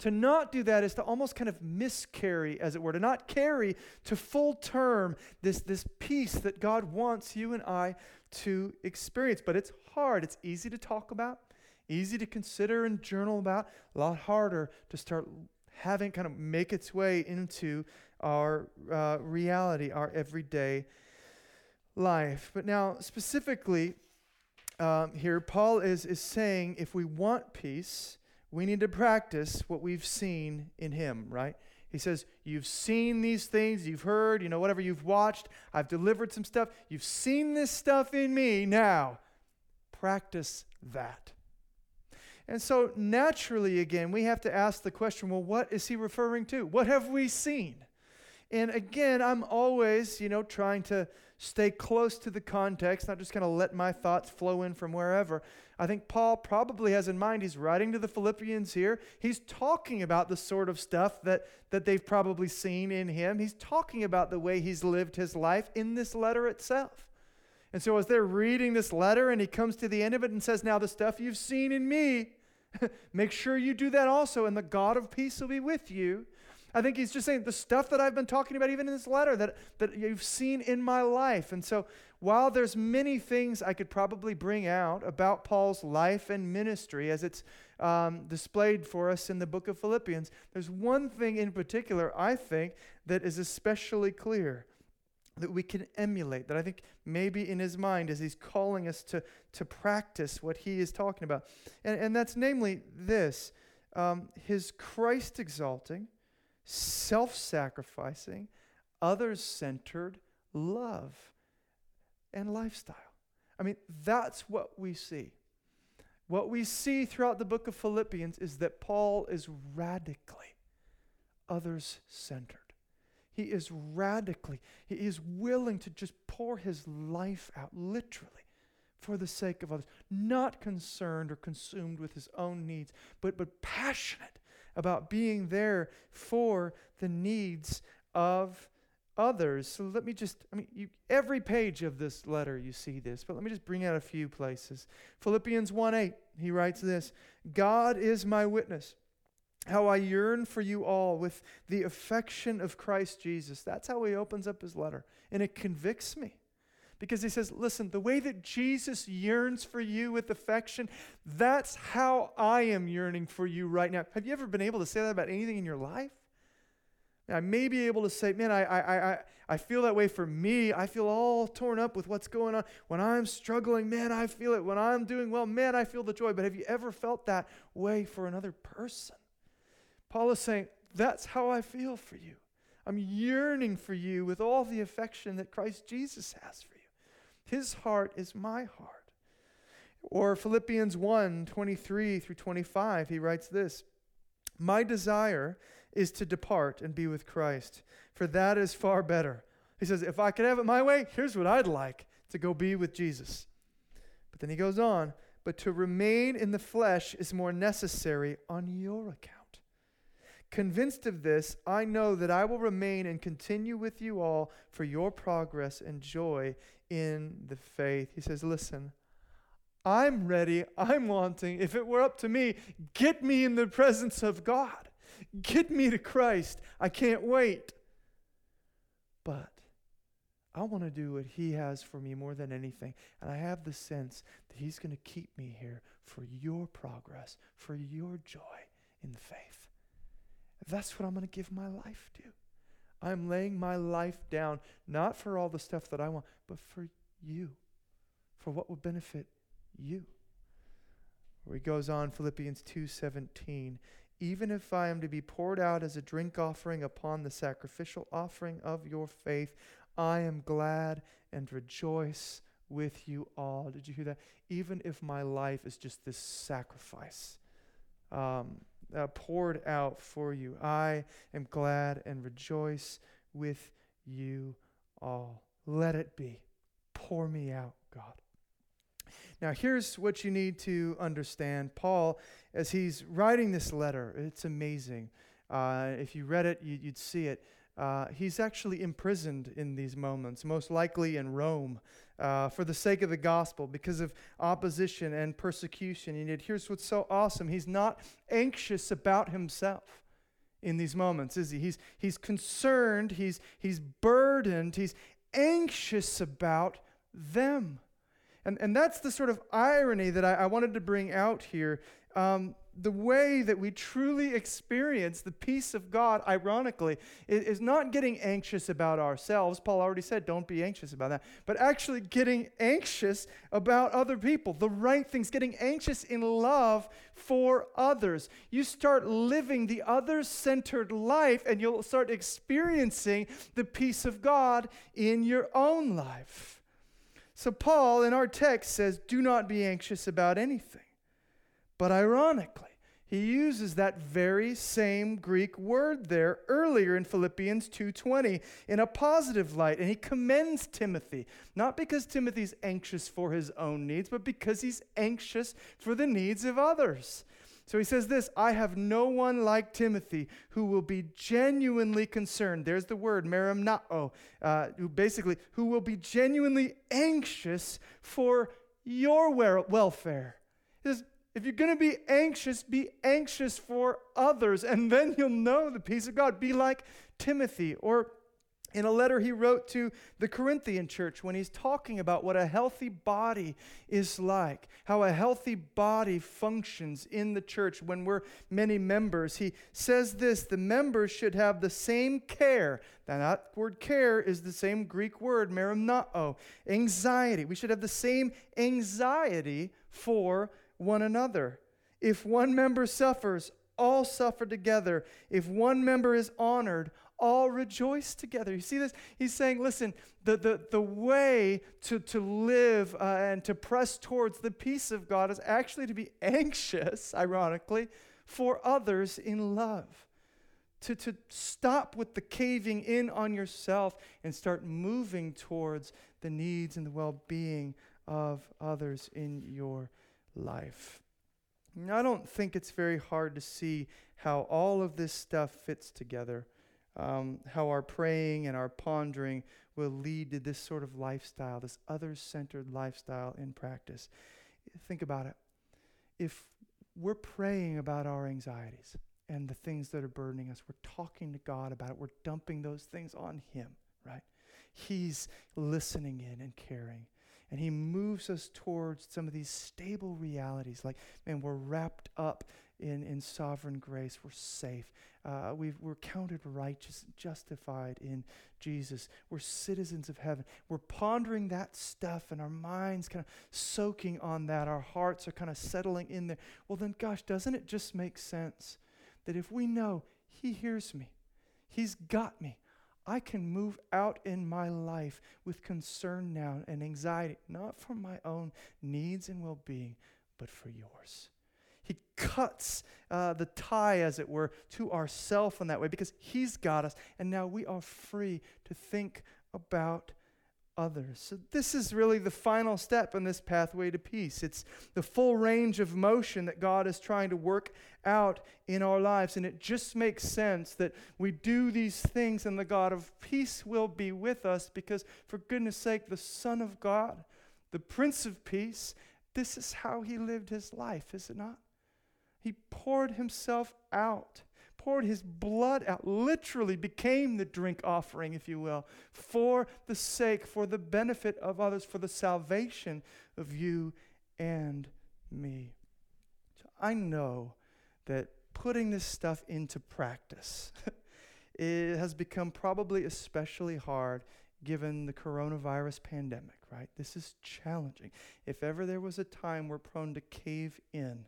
To not do that is to almost kind of miscarry, as it were, to not carry to full term this, this peace that God wants you and I to experience. But it's hard. It's easy to talk about, easy to consider and journal about, a lot harder to start having kind of make its way into our uh, reality, our everyday life. But now, specifically, um, here, Paul is, is saying if we want peace, we need to practice what we've seen in him, right? He says, You've seen these things, you've heard, you know, whatever you've watched. I've delivered some stuff. You've seen this stuff in me. Now, practice that. And so, naturally, again, we have to ask the question well, what is he referring to? What have we seen? And again, I'm always, you know, trying to stay close to the context, not just kind of let my thoughts flow in from wherever. I think Paul probably has in mind, he's writing to the Philippians here. He's talking about the sort of stuff that, that they've probably seen in him. He's talking about the way he's lived his life in this letter itself. And so, as they're reading this letter, and he comes to the end of it and says, Now, the stuff you've seen in me, make sure you do that also, and the God of peace will be with you. I think he's just saying the stuff that I've been talking about, even in this letter, that, that you've seen in my life. And so, while there's many things I could probably bring out about Paul's life and ministry as it's um, displayed for us in the book of Philippians, there's one thing in particular I think that is especially clear that we can emulate, that I think maybe in his mind as he's calling us to, to practice what he is talking about. And, and that's namely this um, his Christ exalting self sacrificing, others centered love and lifestyle. I mean, that's what we see. What we see throughout the book of Philippians is that Paul is radically others centered. He is radically, he is willing to just pour his life out, literally, for the sake of others. Not concerned or consumed with his own needs, but, but passionate about being there for the needs of others. So let me just, I mean, you, every page of this letter you see this, but let me just bring out a few places. Philippians 1 8, he writes this God is my witness. How I yearn for you all with the affection of Christ Jesus. That's how he opens up his letter. And it convicts me. Because he says, listen, the way that Jesus yearns for you with affection, that's how I am yearning for you right now. Have you ever been able to say that about anything in your life? I may be able to say, man, I, I, I, I feel that way for me. I feel all torn up with what's going on. When I'm struggling, man, I feel it. When I'm doing well, man, I feel the joy. But have you ever felt that way for another person? Paul is saying, that's how I feel for you. I'm yearning for you with all the affection that Christ Jesus has for you. His heart is my heart. Or Philippians 1 23 through 25, he writes this My desire is to depart and be with Christ, for that is far better. He says, If I could have it my way, here's what I'd like to go be with Jesus. But then he goes on, but to remain in the flesh is more necessary on your account. Convinced of this, I know that I will remain and continue with you all for your progress and joy in the faith. He says, Listen, I'm ready. I'm wanting. If it were up to me, get me in the presence of God. Get me to Christ. I can't wait. But I want to do what He has for me more than anything. And I have the sense that He's going to keep me here for your progress, for your joy in the faith. That's what I'm going to give my life to. I'm laying my life down, not for all the stuff that I want, but for you, for what will benefit you. Where he goes on, Philippians 2:17, even if I am to be poured out as a drink offering upon the sacrificial offering of your faith, I am glad and rejoice with you all. Did you hear that? Even if my life is just this sacrifice um, uh, poured out for you, I am glad and rejoice with you all. Let it be. Pour me out, God. Now, here's what you need to understand. Paul, as he's writing this letter, it's amazing. Uh, if you read it, you, would see it. Uh, he's actually imprisoned in these moments, most likely in Rome, uh, for the sake of the gospel, because of opposition and persecution. And yet, here's what's so awesome he's not anxious about himself in these moments, is he? He's, he's concerned, he's, he's burdened, he's anxious about them. And, and that's the sort of irony that I, I wanted to bring out here. Um, the way that we truly experience the peace of God, ironically, is, not getting anxious about ourselves. Paul already said, don't be anxious about that. But actually getting anxious about other people, the right things, getting anxious in love for others. You start living the other centered life, and you'll start experiencing the peace of God in your own life. So, Paul in our text says, Do not be anxious about anything. But ironically, he uses that very same Greek word there earlier in Philippians 2:20 in a positive light and he commends Timothy not because Timothy's anxious for his own needs but because he's anxious for the needs of others. So he says this I have no one like Timothy who will be genuinely concerned. There's the word, merimnao, uh, who basically, who will be genuinely anxious for your welfare. If you're going to be anxious, be anxious for others, and then you'll know the peace of God. Be like Timothy or in a letter he wrote to the Corinthian church when he's talking about what a healthy body is like, how a healthy body functions in the church when we're many members. He says this the members should have the same care. Now, that word care is the same Greek word, merimnao, anxiety. We should have the same anxiety for one another. If one member suffers, all suffer together. If one member is honored, all rejoice together. You see this? He's saying, listen, the, the, the way to, to live uh, and to press towards the peace of God is actually to be anxious, ironically, for others in love. To, to stop with the caving in on yourself and start moving towards the needs and the well being of others in your life. I don't think it's very hard to see how all of this stuff fits together um, how our praying and our pondering will lead to this sort of lifestyle, this other centered lifestyle in practice. Think about it. If we're praying about our anxieties and the things that are burdening us, we're talking to God about it, we're dumping those things on Him, right? He's listening in and caring. And he moves us towards some of these stable realities like, man, we're wrapped up in, in sovereign grace. We're safe. Uh, we are counted righteous, justified in Jesus. We're citizens of heaven. We're pondering that stuff and our minds kind of soaking on that. Our hearts are kind of settling in there. Well, then, gosh, doesn't it just make sense that if we know He hears me, He's got me, I can move out in my life with concern now and anxiety, not for my own needs and well being, but for yours. He cuts uh, the tie, as it were, to ourself in that way because He's got us, and now we are free to think about others. So, this is really the final step in this pathway to peace. It's the full range of motion that God is trying to work out in our lives. And it just makes sense that we do these things, and the God of peace will be with us because, for goodness sake, the Son of God, the Prince of Peace, this is how he lived his life, is it not? He poured himself out, poured his blood out, literally became the drink offering, if you will, for the sake, for the benefit of others, for the salvation of you and me. So I know that putting this stuff into practice it has become probably especially hard given the coronavirus pandemic, right? This is challenging. If ever there was a time we're prone to cave in,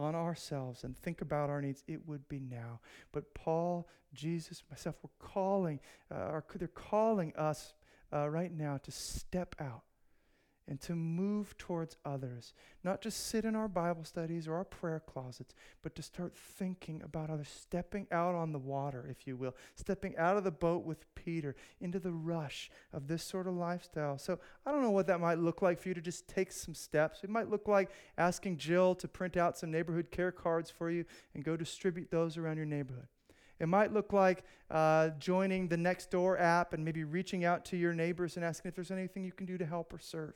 on ourselves and think about our needs, it would be now. But Paul, Jesus, myself, we're calling, uh, are, they're calling us uh, right now to step out and to move towards others. Not just sit in our Bible studies or our prayer closets, but to start thinking about others, stepping out on the water, if you will, stepping out of the boat with Peter into the rush of this sort of lifestyle. So I don't know what that might look like for you to just take some steps. It might look like asking Jill to print out some neighborhood care cards for you and go distribute those around your neighborhood. It might look like uh, joining the Nextdoor app and maybe reaching out to your neighbors and asking if there's anything you can do to help or serve.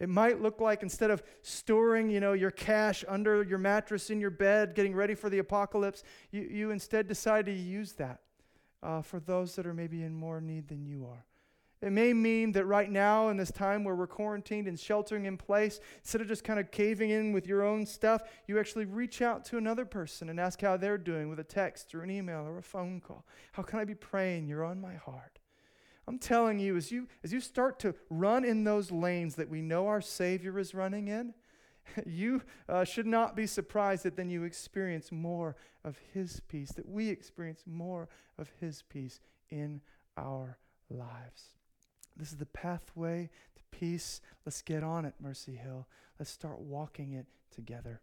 It might look like instead of storing, you know, your cash under your mattress in your bed, getting ready for the apocalypse, you, you instead decide to use that uh, for those that are maybe in more need than you are. It may mean that right now, in this time where we're quarantined and sheltering in place, instead of just kind of caving in with your own stuff, you actually reach out to another person and ask how they're doing with a text or an email or a phone call. How can I be praying? You're on my heart. I'm telling you, as you, as you start to run in those lanes that we know our Savior is running in, you uh, should not be surprised that then you experience more of His peace, that we experience more of His peace in our lives. This is the pathway to peace. Let's get on it, Mercy Hill. Let's start walking it together.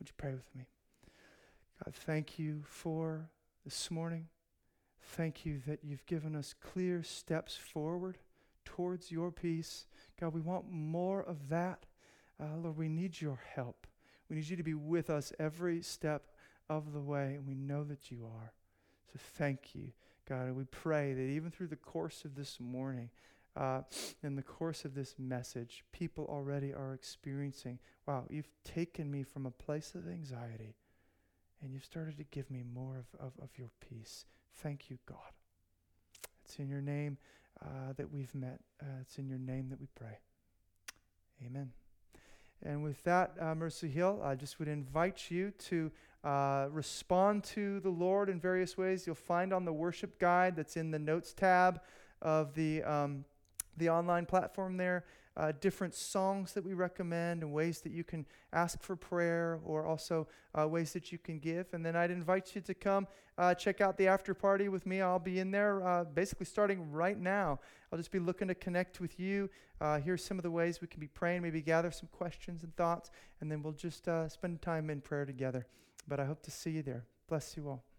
Would you pray with me? God, thank you for this morning. Thank you that you've given us clear steps forward towards your peace. God, we want more of that. Uh, Lord, we need your help. We need you to be with us every step of the way, and we know that you are. So thank you, God. And we pray that even through the course of this morning, uh, in the course of this message, people already are experiencing wow, you've taken me from a place of anxiety and you've started to give me more of, of, of your peace. Thank you, God. It's in your name uh, that we've met. Uh, it's in your name that we pray. Amen. And with that, uh, Mercy Hill, I just would invite you to uh, respond to the Lord in various ways. You'll find on the worship guide that's in the notes tab of the, um, the online platform there uh, different songs that we recommend and ways that you can ask for prayer or also uh, ways that you can give. And then I'd invite you to come uh, check out the after party with me. I'll be in there uh, basically starting right now. I'll just be looking to connect with you. Uh, here's some of the ways we can be praying, maybe gather some questions and thoughts, and then we'll just uh, spend time in prayer together. But I hope to see you there. Bless you all.